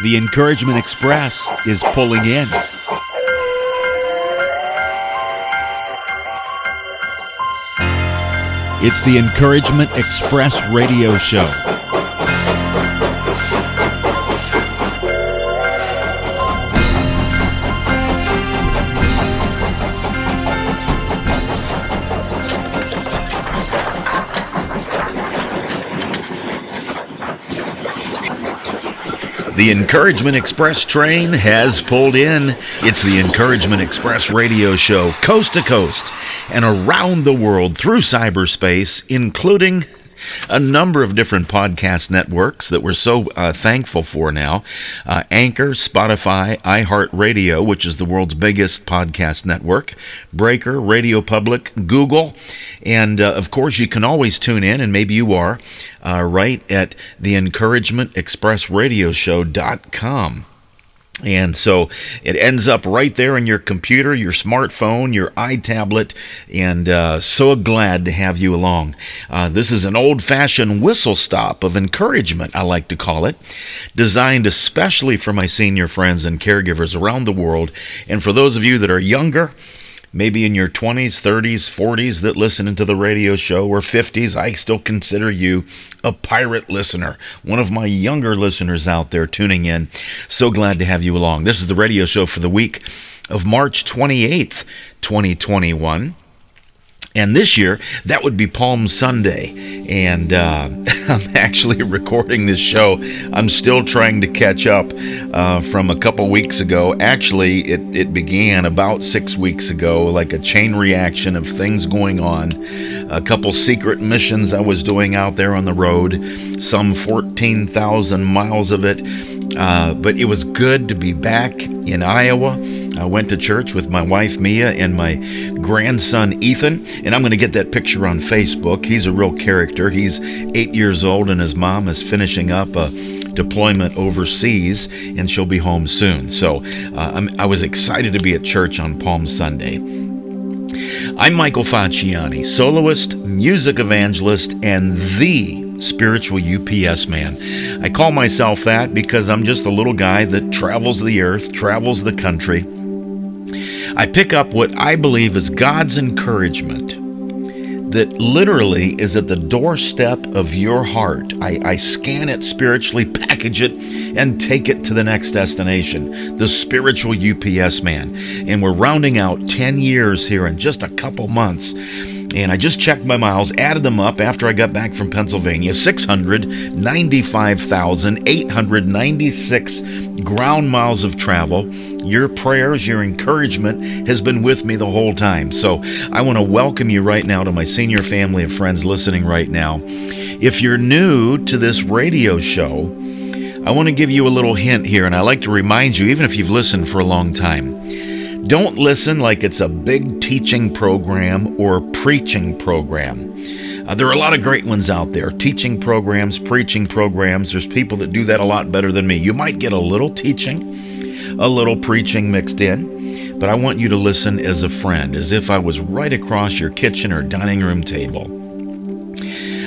The Encouragement Express is pulling in. It's the Encouragement Express radio show. The Encouragement Express train has pulled in. It's the Encouragement Express radio show, coast to coast and around the world through cyberspace, including a number of different podcast networks that we're so uh, thankful for now uh, Anchor, Spotify, iHeartRadio, which is the world's biggest podcast network, Breaker, Radio Public, Google, and uh, of course, you can always tune in, and maybe you are, uh, right at the Encouragement Express Radio Show.com. And so it ends up right there in your computer, your smartphone, your iTablet, and uh, so glad to have you along. Uh, this is an old fashioned whistle stop of encouragement, I like to call it, designed especially for my senior friends and caregivers around the world. And for those of you that are younger, maybe in your 20s, 30s, 40s that listen to the radio show, or 50s, I still consider you a pirate listener, one of my younger listeners out there tuning in. So glad to have you along. This is the radio show for the week of March 28th, 2021. And this year, that would be Palm Sunday. And uh, I'm actually recording this show. I'm still trying to catch up uh, from a couple weeks ago. Actually, it, it began about six weeks ago, like a chain reaction of things going on. A couple secret missions I was doing out there on the road, some 14,000 miles of it. Uh, but it was good to be back in Iowa. I went to church with my wife Mia and my grandson Ethan, and I'm going to get that picture on Facebook. He's a real character. He's eight years old, and his mom is finishing up a deployment overseas, and she'll be home soon. So uh, i was excited to be at church on Palm Sunday. I'm Michael Facciani, soloist, music evangelist, and the spiritual UPS man. I call myself that because I'm just a little guy that travels the earth, travels the country. I pick up what I believe is God's encouragement that literally is at the doorstep of your heart. I, I, scan it spiritually, package it, and take it to the next destination. The spiritual UPS man. And we're rounding out 10 years here in just a couple months. And I just checked my miles, added them up after I got back from Pennsylvania 695,896 ground miles of travel. Your prayers, your encouragement has been with me the whole time. So I want to welcome you right now to my senior family of friends listening right now. If you're new to this radio show, I want to give you a little hint here, and I like to remind you, even if you've listened for a long time. Don't listen like it's a big teaching program or preaching program. Uh, there are a lot of great ones out there teaching programs, preaching programs. There's people that do that a lot better than me. You might get a little teaching, a little preaching mixed in, but I want you to listen as a friend, as if I was right across your kitchen or dining room table.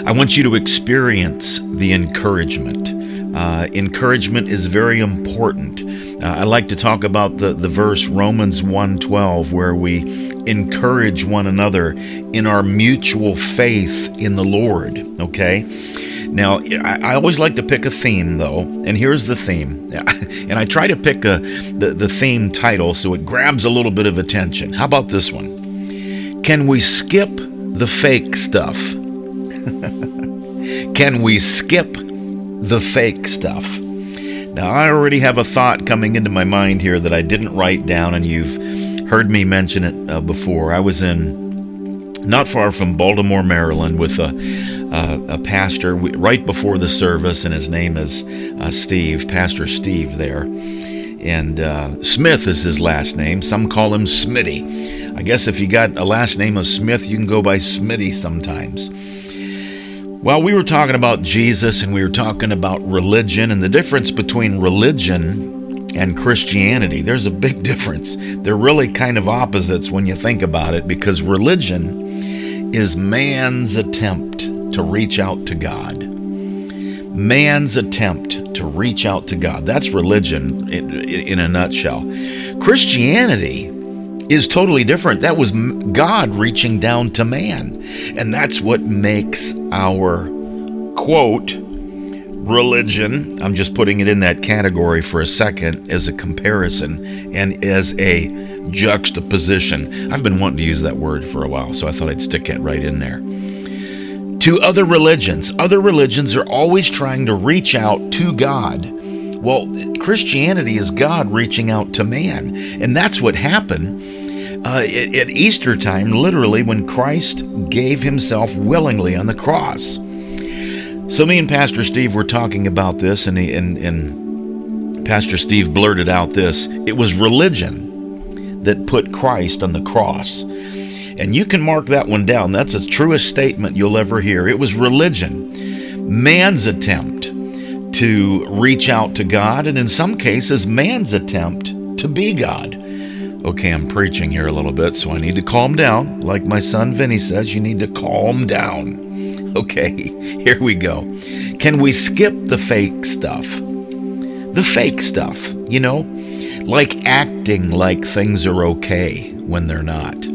I want you to experience the encouragement. Uh, encouragement is very important. Uh, I like to talk about the, the verse Romans 1:12 where we encourage one another in our mutual faith in the Lord, okay? Now, I, I always like to pick a theme though, and here's the theme. and I try to pick a, the, the theme title so it grabs a little bit of attention. How about this one? Can we skip the fake stuff? Can we skip the fake stuff? Now, I already have a thought coming into my mind here that I didn't write down, and you've heard me mention it uh, before. I was in not far from Baltimore, Maryland, with a, uh, a pastor right before the service, and his name is uh, Steve, Pastor Steve there. And uh, Smith is his last name. Some call him Smitty. I guess if you got a last name of Smith, you can go by Smitty sometimes. Well, we were talking about Jesus and we were talking about religion and the difference between religion and Christianity. There's a big difference. They're really kind of opposites when you think about it because religion is man's attempt to reach out to God. man's attempt to reach out to God. That's religion in, in, a nutshell. Christianity is totally different. That was God reaching down to man. And that's what makes our quote religion, I'm just putting it in that category for a second as a comparison and as a juxtaposition. I've been wanting to use that word for a while, so I thought I'd stick it right in there to other religions. Other religions are always trying to reach out to God. Well, Christianity is God reaching out to man. And that's what happened uh, at, Easter time, literally, when Christ gave himself willingly on the cross. So, me and Pastor Steve were talking about this, and, he, and, and Pastor Steve blurted out this it was religion that put Christ on the cross. And you can mark that one down. That's the truest statement you'll ever hear. It was religion, man's attempt to reach out to God, and in some cases, man's attempt to be God. Okay, I'm preaching here a little bit, so I need to calm down. Like my son Vinny says, you need to calm down. Okay, here we go. Can we skip the fake stuff? The fake stuff, you know, like acting like things are okay when they're not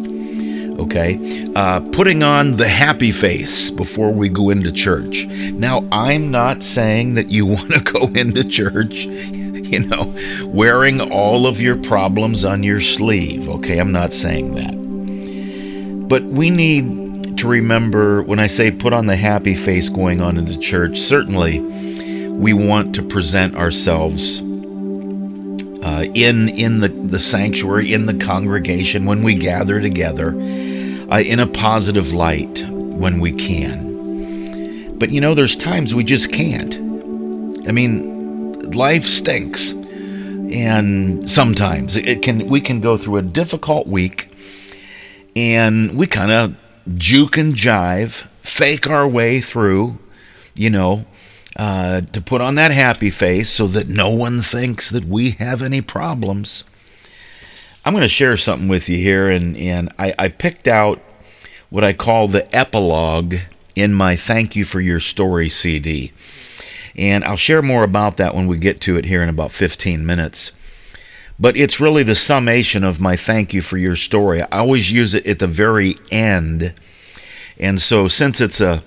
okay? Uh, putting on the happy face before we go into church. Now, I'm not saying that you want to go into church, you know, wearing all of your problems on your sleeve, okay? I'm not saying that. But we need to remember when I say put on the happy face going on into church, certainly we want to present ourselves uh, in in the, the sanctuary, in the congregation, when we gather together, uh, in a positive light when we can. But you know, there's times we just can't. I mean, life stinks. And sometimes it can we can go through a difficult week and we kind of juke and jive, fake our way through, you know, uh, to put on that happy face so that no one thinks that we have any problems. I'm going to share something with you here, and, and I, I picked out what I call the epilogue in my Thank You for Your Story CD. And I'll share more about that when we get to it here in about 15 minutes. But it's really the summation of my thank you for your story. I always use it at the very end. And so, since it's a,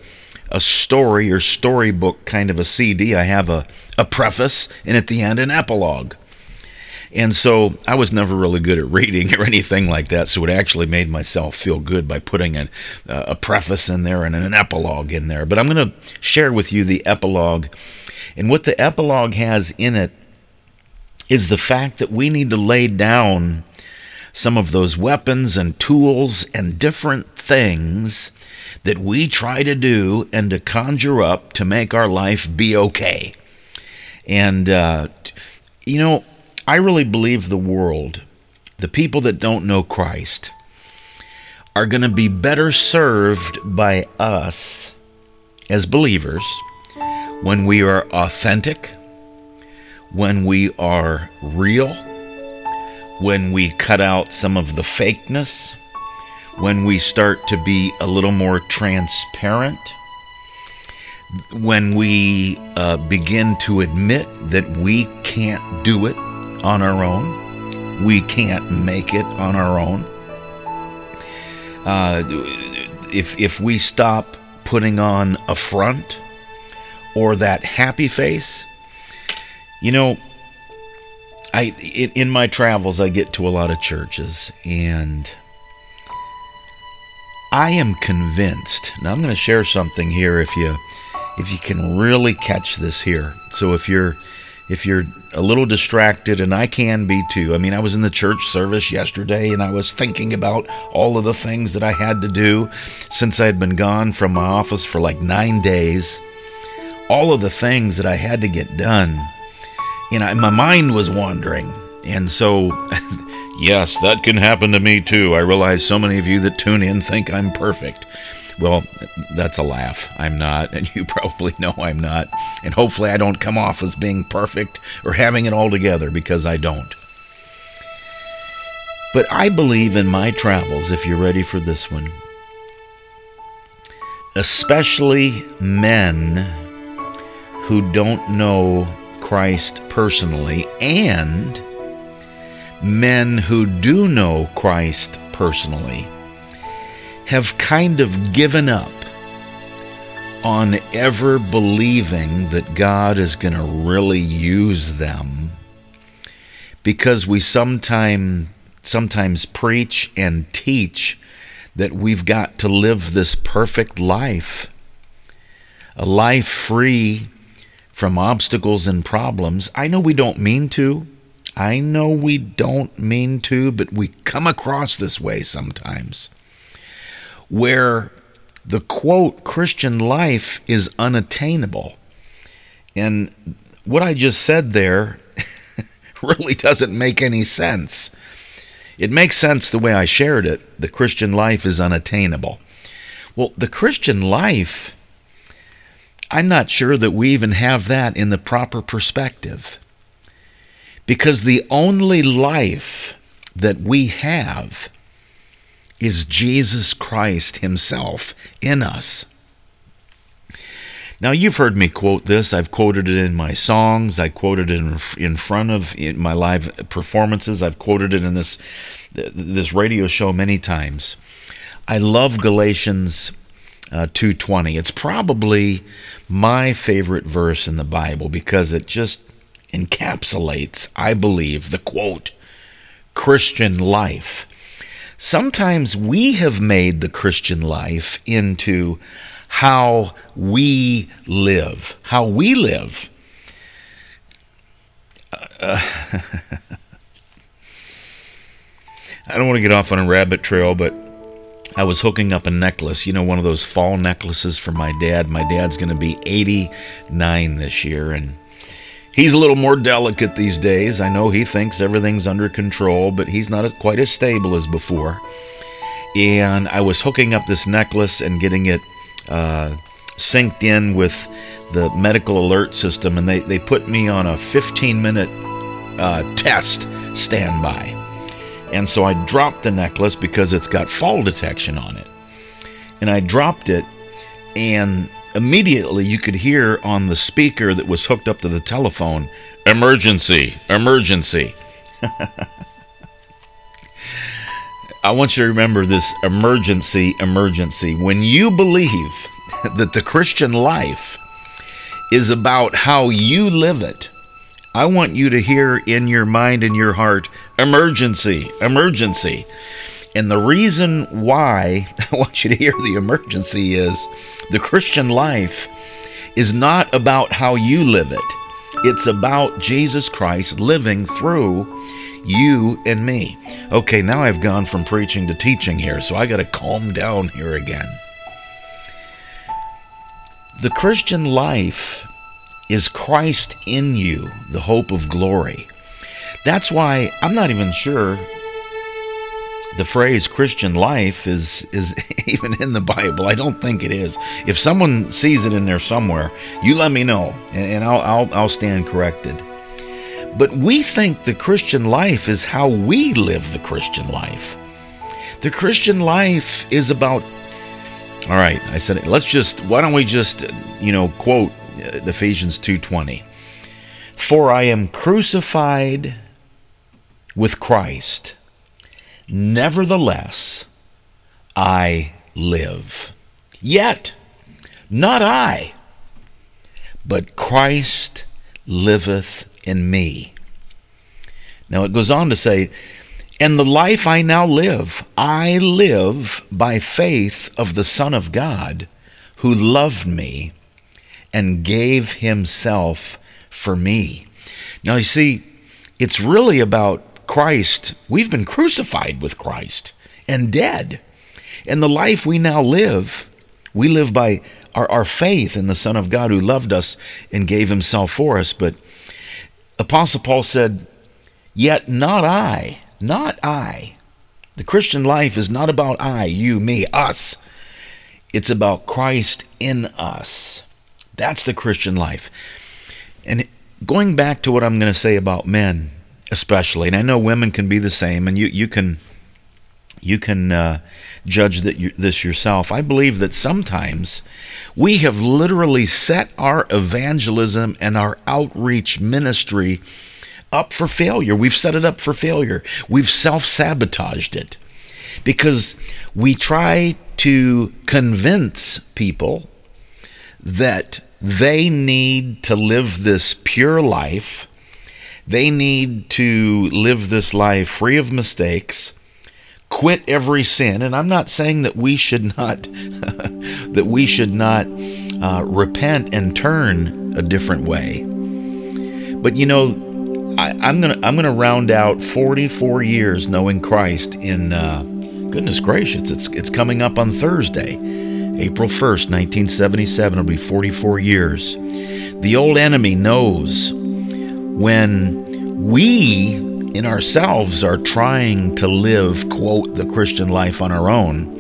a story or storybook kind of a CD, I have a, a preface and at the end an epilogue. And so I was never really good at reading or anything like that. So it actually made myself feel good by putting an, uh, a preface in there and an epilogue in there. But I'm going to share with you the epilogue. And what the epilogue has in it is the fact that we need to lay down some of those weapons and tools and different things that we try to do and to conjure up to make our life be okay. And, uh, you know, I really believe the world, the people that don't know Christ, are going to be better served by us as believers when we are authentic, when we are real, when we cut out some of the fakeness, when we start to be a little more transparent, when we uh, begin to admit that we can't do it on our own. We can't make it on our own. Uh, if if we stop putting on a front or that happy face, you know, I in my travels I get to a lot of churches and I am convinced. Now I'm going to share something here if you if you can really catch this here. So if you're if you're a little distracted, and I can be too. I mean, I was in the church service yesterday and I was thinking about all of the things that I had to do since I'd been gone from my office for like nine days. All of the things that I had to get done. You know, my mind was wandering. And so, yes, that can happen to me too. I realize so many of you that tune in think I'm perfect. Well, that's a laugh. I'm not, and you probably know I'm not. And hopefully, I don't come off as being perfect or having it all together because I don't. But I believe in my travels, if you're ready for this one, especially men who don't know Christ personally and men who do know Christ personally have kind of given up on ever believing that God is going to really use them because we sometime, sometimes preach and teach that we've got to live this perfect life, a life free from obstacles and problems. I know we don't mean to. I know we don't mean to, but we come across this way sometimes where the quote Christian life is unattainable. And what I just said there really doesn't make any sense. It makes sense the way I shared it. The Christian life is unattainable. Well, the Christian life, I'm not sure that we even have that in the proper perspective. Because the only life that we have is Jesus Christ Himself in us. Now, you've heard me quote this. I've quoted it in my songs. I quoted it in, front of in my live performances. I've quoted it in this, this radio show many times. I love Galatians uh, 2.20. It's probably my favorite verse in the Bible because it just encapsulates, I believe, the quote, Christian life. Sometimes we have made the Christian life into how we live, how we live. Uh, I don't want to get off on a rabbit trail, but I was hooking up a necklace, you know, one of those fall necklaces for my dad. My dad's going to be 89 this year, and He's a little more delicate these days. I know he thinks everything's under control, but he's not as, quite as stable as before. And I was hooking up this necklace and getting it uh, synced in with the medical alert system, and they, they put me on a 15 minute uh, test standby. And so I dropped the necklace because it's got fall detection on it. And I dropped it, and immediately you could hear on the speaker that was hooked up to the telephone emergency, emergency. I want you to remember this emergency, emergency. When you believe that the Christian life is about how you live it, I want you to hear in your mind and your heart emergency, emergency. And the reason why I want you to hear the emergency is the Christian life is not about how you live it, it's about Jesus Christ living through you and me. Okay, now I've gone from preaching to teaching here, so I got to calm down here again. The Christian life is Christ in you, the hope of glory. That's why I'm not even sure the phrase Christian life is is even in the Bible. I don't think it is. If someone sees it in there somewhere, you let me know, and, I'll, I'll I'll stand corrected. But we think the Christian life is how we live the Christian life. The Christian life is about. All right, I said let's just. Why don't we just you know quote uh, Ephesians two twenty. For I am crucified with Christ. Nevertheless, I live. Yet, not I, but Christ liveth in me. Now it goes on to say, And the life I now live, I live by faith of the Son of God, who loved me and gave himself for me. Now you see, it's really about Christ, we've been crucified with Christ and dead. And the life we now live, we live by our, our faith in the Son of God who loved us and gave himself for us. But Apostle Paul said, Yet not I, not I. The Christian life is not about I, you, me, us. It's about Christ in us. That's the Christian life. And going back to what I'm going to say about men, especially, and I know women can be the same, and you, you can You can uh, judge that you, this yourself. I believe that sometimes we have literally set our evangelism and our outreach ministry up for failure. We've set it up for failure. We've self sabotaged it because we try to convince people that they need to live this pure life. They need to live this life free of mistakes, quit every sin. And I'm not saying that we should not that we should not uh, repent and turn a different way. But you know, I, am gonna I'm gonna round out 44 years knowing Christ in uh, goodness gracious, it's it's coming up on Thursday. April 1st, 1977, it'll be 44 years. The old enemy knows when we in ourselves are trying to live, quote, the Christian life on our own,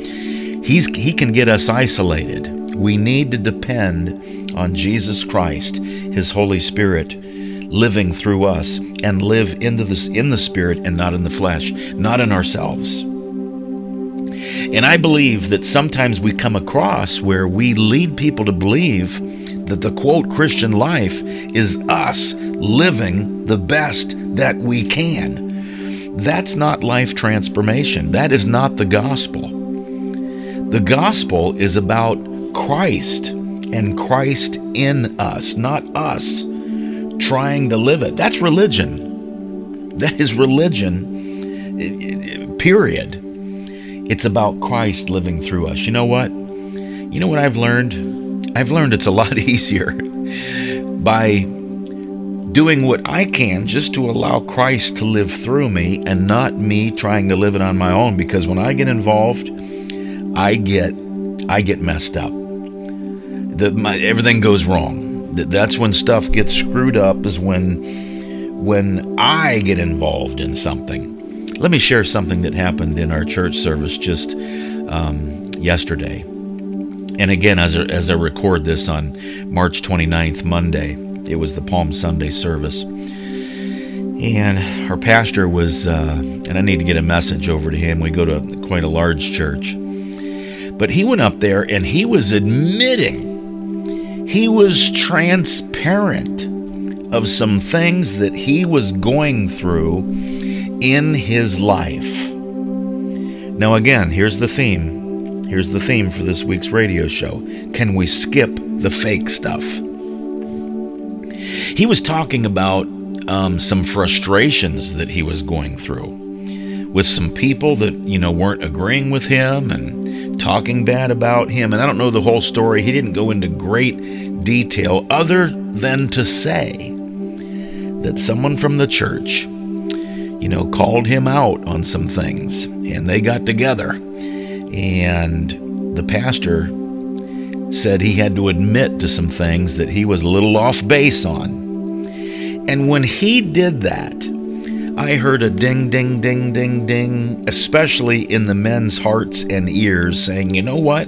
he's, he can get us isolated. We need to depend on Jesus Christ, His Holy Spirit, living through us and live into this in the spirit and not in the flesh, not in ourselves. And I believe that sometimes we come across where we lead people to believe that the quote Christian life is us living the best that we can. That's not life transformation. That is not the gospel. The gospel is about Christ and Christ in us, not us trying to live it. That's religion. That is religion, period. It's about Christ living through us. You know what? You know what I've learned? I've learned it's a lot easier by doing what I can just to allow Christ to live through me and not me trying to live it on my own because when I get involved, I get I get messed up. The, my, everything goes wrong. That's when stuff gets screwed up is when when I get involved in something. Let me share something that happened in our church service just um, yesterday. And again, as I, as I record this on March 29th, Monday, it was the Palm Sunday service. And our pastor was, uh, and I need to get a message over to him. We go to quite a large church. But he went up there and he was admitting, he was transparent of some things that he was going through in his life. Now, again, here's the theme. Here's the theme for this week's radio show. Can we skip the fake stuff? He was talking about um, some frustrations that he was going through with some people that, you know, weren't agreeing with him and talking bad about him. And I don't know the whole story. He didn't go into great detail other than to say that someone from the church you know, called him out on some things. And they got together. And the pastor said he had to admit to some things that he was a little off base on. And when he did that, I heard a ding, ding, ding, ding, ding, especially in the men's hearts and ears, saying, you know what?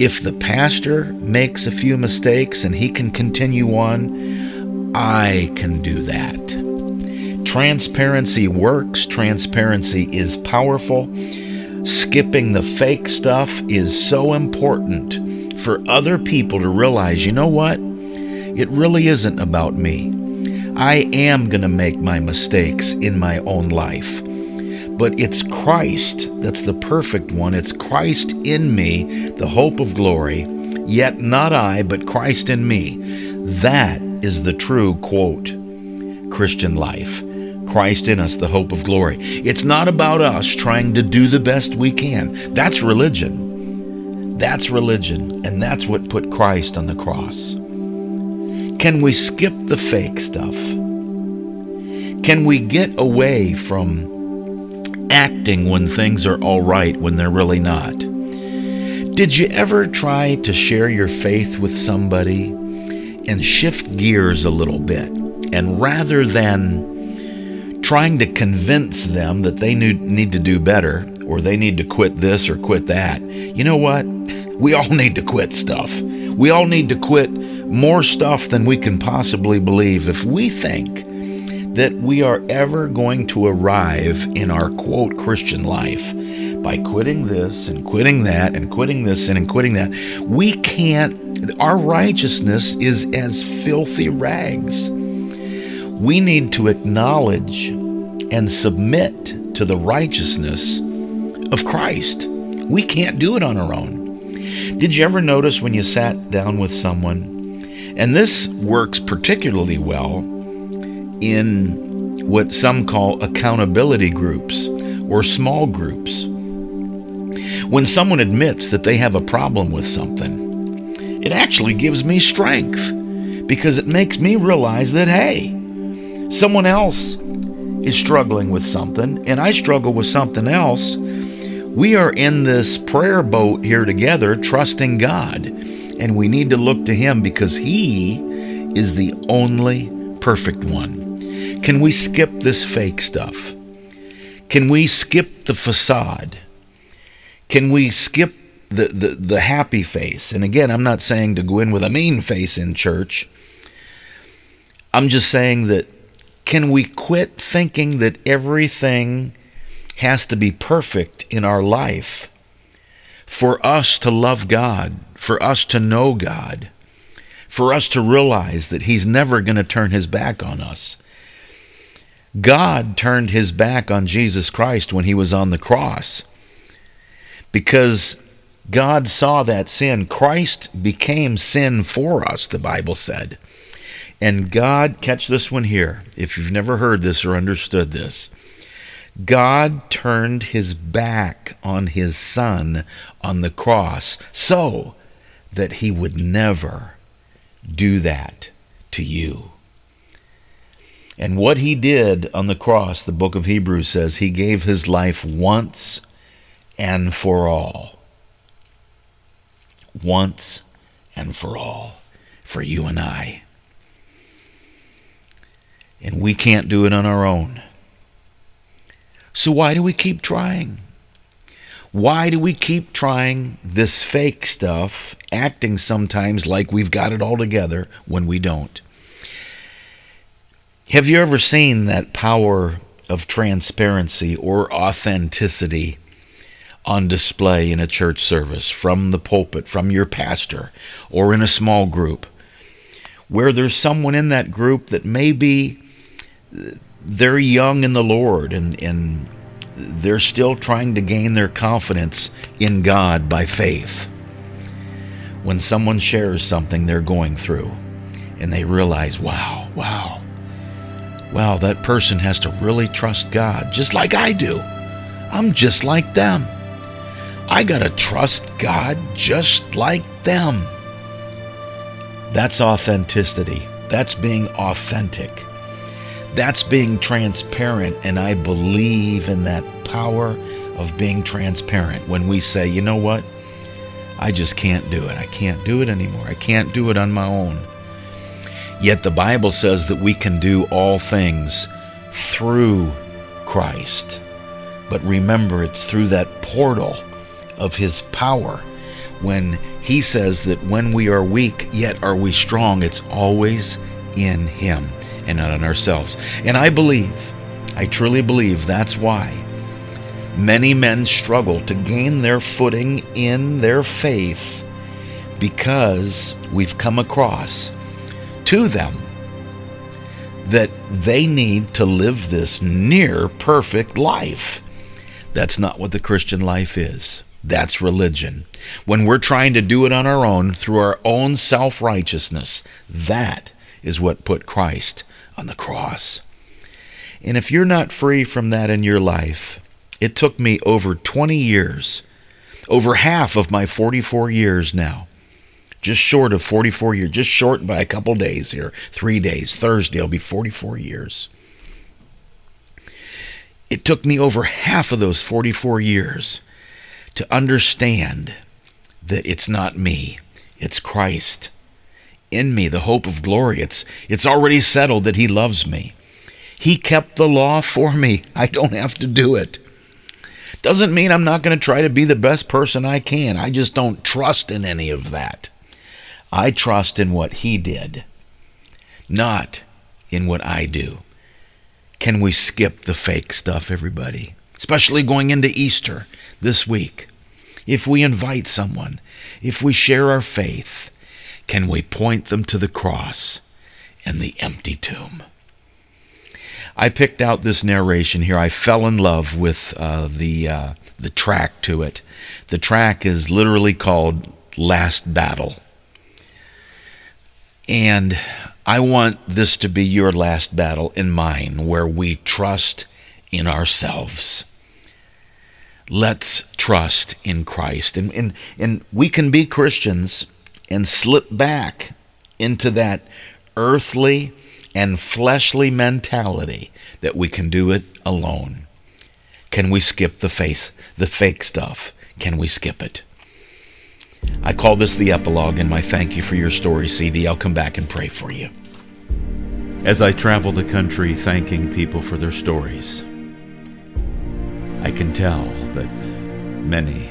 If the pastor makes a few mistakes and he can continue on, I can do that. Transparency works, transparency is powerful. Skipping the fake stuff is so important for other people to realize you know what? It really isn't about me. I am going to make my mistakes in my own life. But it's Christ that's the perfect one. It's Christ in me, the hope of glory. Yet not I, but Christ in me. That is the true quote Christian life. Christ in us, the hope of glory. It's not about us trying to do the best we can. That's religion. That's religion, and that's what put Christ on the cross. Can we skip the fake stuff? Can we get away from acting when things are all right when they're really not? Did you ever try to share your faith with somebody and shift gears a little bit? And rather than trying to convince them that they need to do better or they need to quit this or quit that. You know what? We all need to quit stuff. We all need to quit more stuff than we can possibly believe. If we think that we are ever going to arrive in our quote Christian life by quitting this and quitting that and quitting this and quitting that. We can't, our righteousness is as filthy rags. We need to acknowledge and submit to the righteousness of Christ. We can't do it on our own. Did you ever notice when you sat down with someone? And this works particularly well in what some call accountability groups or small groups. When someone admits that they have a problem with something, it actually gives me strength because it makes me realize that, hey, someone else is struggling with something and I struggle with something else. We are in this prayer boat here together, trusting God, and we need to look to Him because He is the only perfect one. Can we skip this fake stuff? Can we skip the facade? Can we skip the, the, the happy face? And again, I'm not saying to go in with a mean face in church. I'm just saying that can we quit thinking that everything has to be perfect in our life for us to love God, for us to know God, for us to realize that He's never going to turn His back on us? God turned his back on Jesus Christ when he was on the cross because God saw that sin. Christ became sin for us, the Bible said. And God, catch this one here, if you've never heard this or understood this. God turned his back on his son on the cross so that he would never do that to you. And what he did on the cross, the book of Hebrews says, he gave his life once and for all. Once and for all. For you and I. And we can't do it on our own. So why do we keep trying? Why do we keep trying this fake stuff, acting sometimes like we've got it all together when we don't? Have you ever seen that power of transparency or authenticity on display in a church service from the pulpit, from your pastor, or in a small group, where there's someone in that group that maybe they're young in the Lord and, and they're still trying to gain their confidence in God by faith. When someone shares something they're going through and they realize, wow, wow, wow, that person has to really trust God, just like I do. I'm just like them. I got to trust God just like them. That's authenticity. That's being authentic. That's being transparent. And I believe in that power of being transparent when we say, you know what? I just can't do it. I can't do it anymore. I can't do it on my own. Yet the Bible says that we can do all things through Christ. But remember, it's through that portal of His power. When He says that when we are weak, yet are we strong, it's always in Him and not in ourselves. And I believe, I truly believe that's why many men struggle to gain their footing in their faith because we've come across to them that they need to live this near perfect life. That's not what the Christian life is. That's religion. When we're trying to do it on our own through our own self righteousness, that is what put Christ on the cross. And if you're not free from that in your life, it took me over 20 years, over half of my 44 years now, just short of 44 years, just short by a couple days here, three days. Thursday will be 44 years. It took me over half of those 44 years to understand that it's not me, it's Christ in me, the hope of glory. It's, it's already settled that He loves me. He kept the law for me. I don't have to do it. Doesn't mean I'm not going to try to be the best person I can. I just don't trust in any of that. I trust in what He did, not in what I do. Can we skip the fake stuff, everybody? especially going into Easter this week. If we invite someone, if we share our faith, can we point them to the cross and the empty tomb? I picked out this narration here. I fell in love with uh, the uh, the track to it. The track is literally called "Last Battle," and I want this to be your last battle and mine, where we trust in ourselves. Let's trust in Christ, and and and we can be Christians and slip back into that earthly and fleshly mentality that we can do it alone. Can we skip the face, the fake stuff? Can we skip it? I call this the epilogue in my Thank You for Your Story CD. I'll come back and pray for you. As I travel the country thanking people for their stories, I can tell that many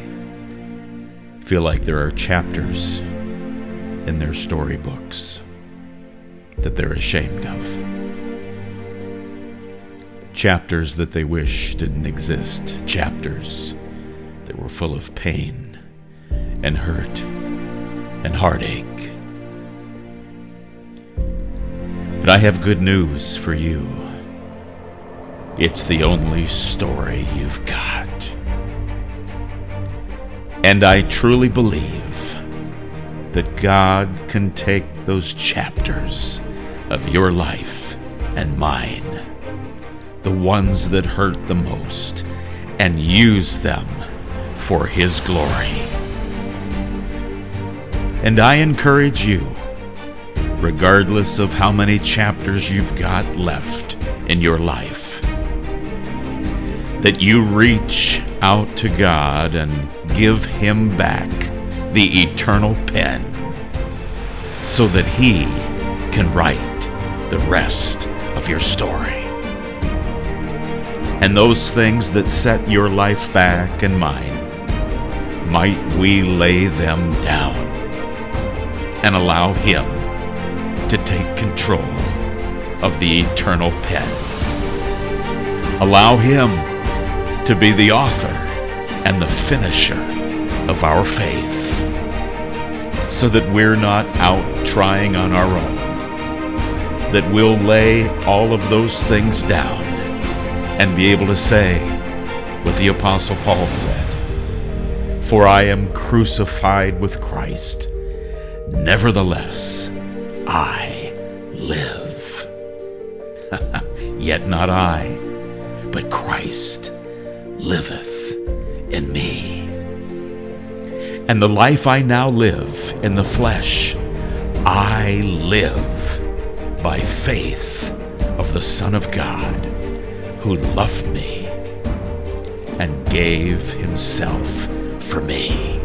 feel like there are chapters in their storybooks that they're ashamed of. Chapters that they wish didn't exist. Chapters that were full of pain and hurt and heartache. But I have good news for you. It's the only story you've got. And I truly believe that God can take those chapters of your life and mine, the ones that hurt the most, and use them for His glory. And I encourage you, regardless of how many chapters you've got left in your life, that you reach out to God and give Him back the eternal pen so that He can write the rest of your story. And those things that set your life back and mine, might we lay them down and allow Him to take control of the eternal pen. Allow Him to be the author and the finisher of our faith so that we're not out trying on our own. That we'll lay all of those things down and be able to say what the Apostle Paul said For I am crucified with Christ, nevertheless I live. Yet not I, but Christ liveth in me. And the life I now live in the flesh, I live by faith of the Son of God who loved me and gave himself for me.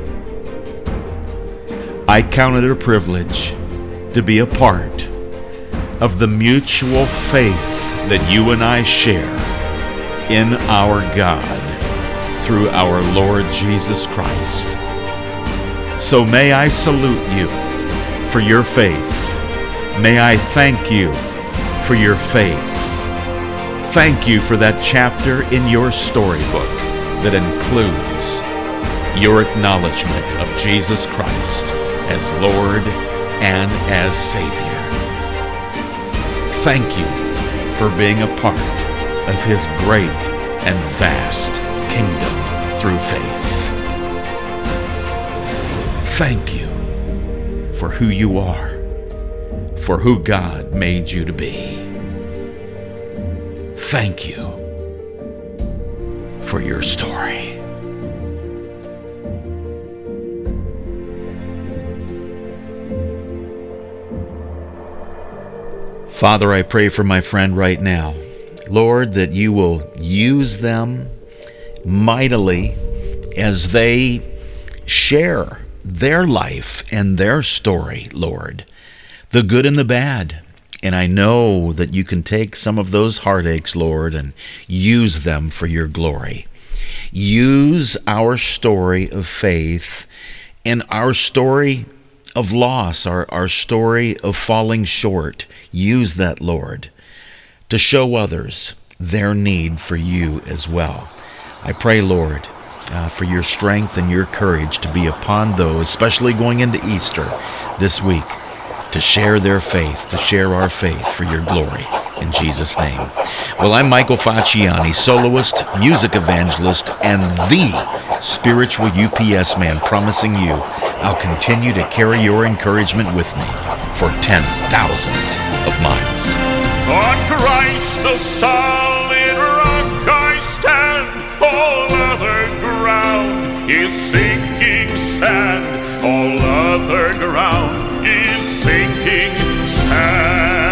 I count it a privilege to be a part of the mutual faith that you and I share in our God through our Lord Jesus Christ. So may I salute you for your faith. May I thank you for your faith. Thank you for that chapter in your storybook that includes your acknowledgement of Jesus Christ as Lord and as Savior. Thank you for being a part of His great and vast kingdom through faith. Thank you for who you are, for who God made you to be. Thank you for your story. Father, I pray for my friend right now. Lord, that you will use them mightily as they share their life and their story, Lord, the good and the bad. And I know that you can take some of those heartaches, Lord, and use them for your glory. Use our story of faith and our story of loss, our, our story of falling short. Use that, Lord, to show others their need for you as well. I pray, Lord, uh, for your strength and your courage to be upon those, especially going into Easter this week, to share their faith, to share our faith for your glory. In Jesus' name. Well, I'm Michael Facciani, soloist, music evangelist, and the spiritual UPS man, promising you I'll continue to carry your encouragement with me for ten thousands of miles. On Christ the solid is sinking sand. All other ground is sinking sand.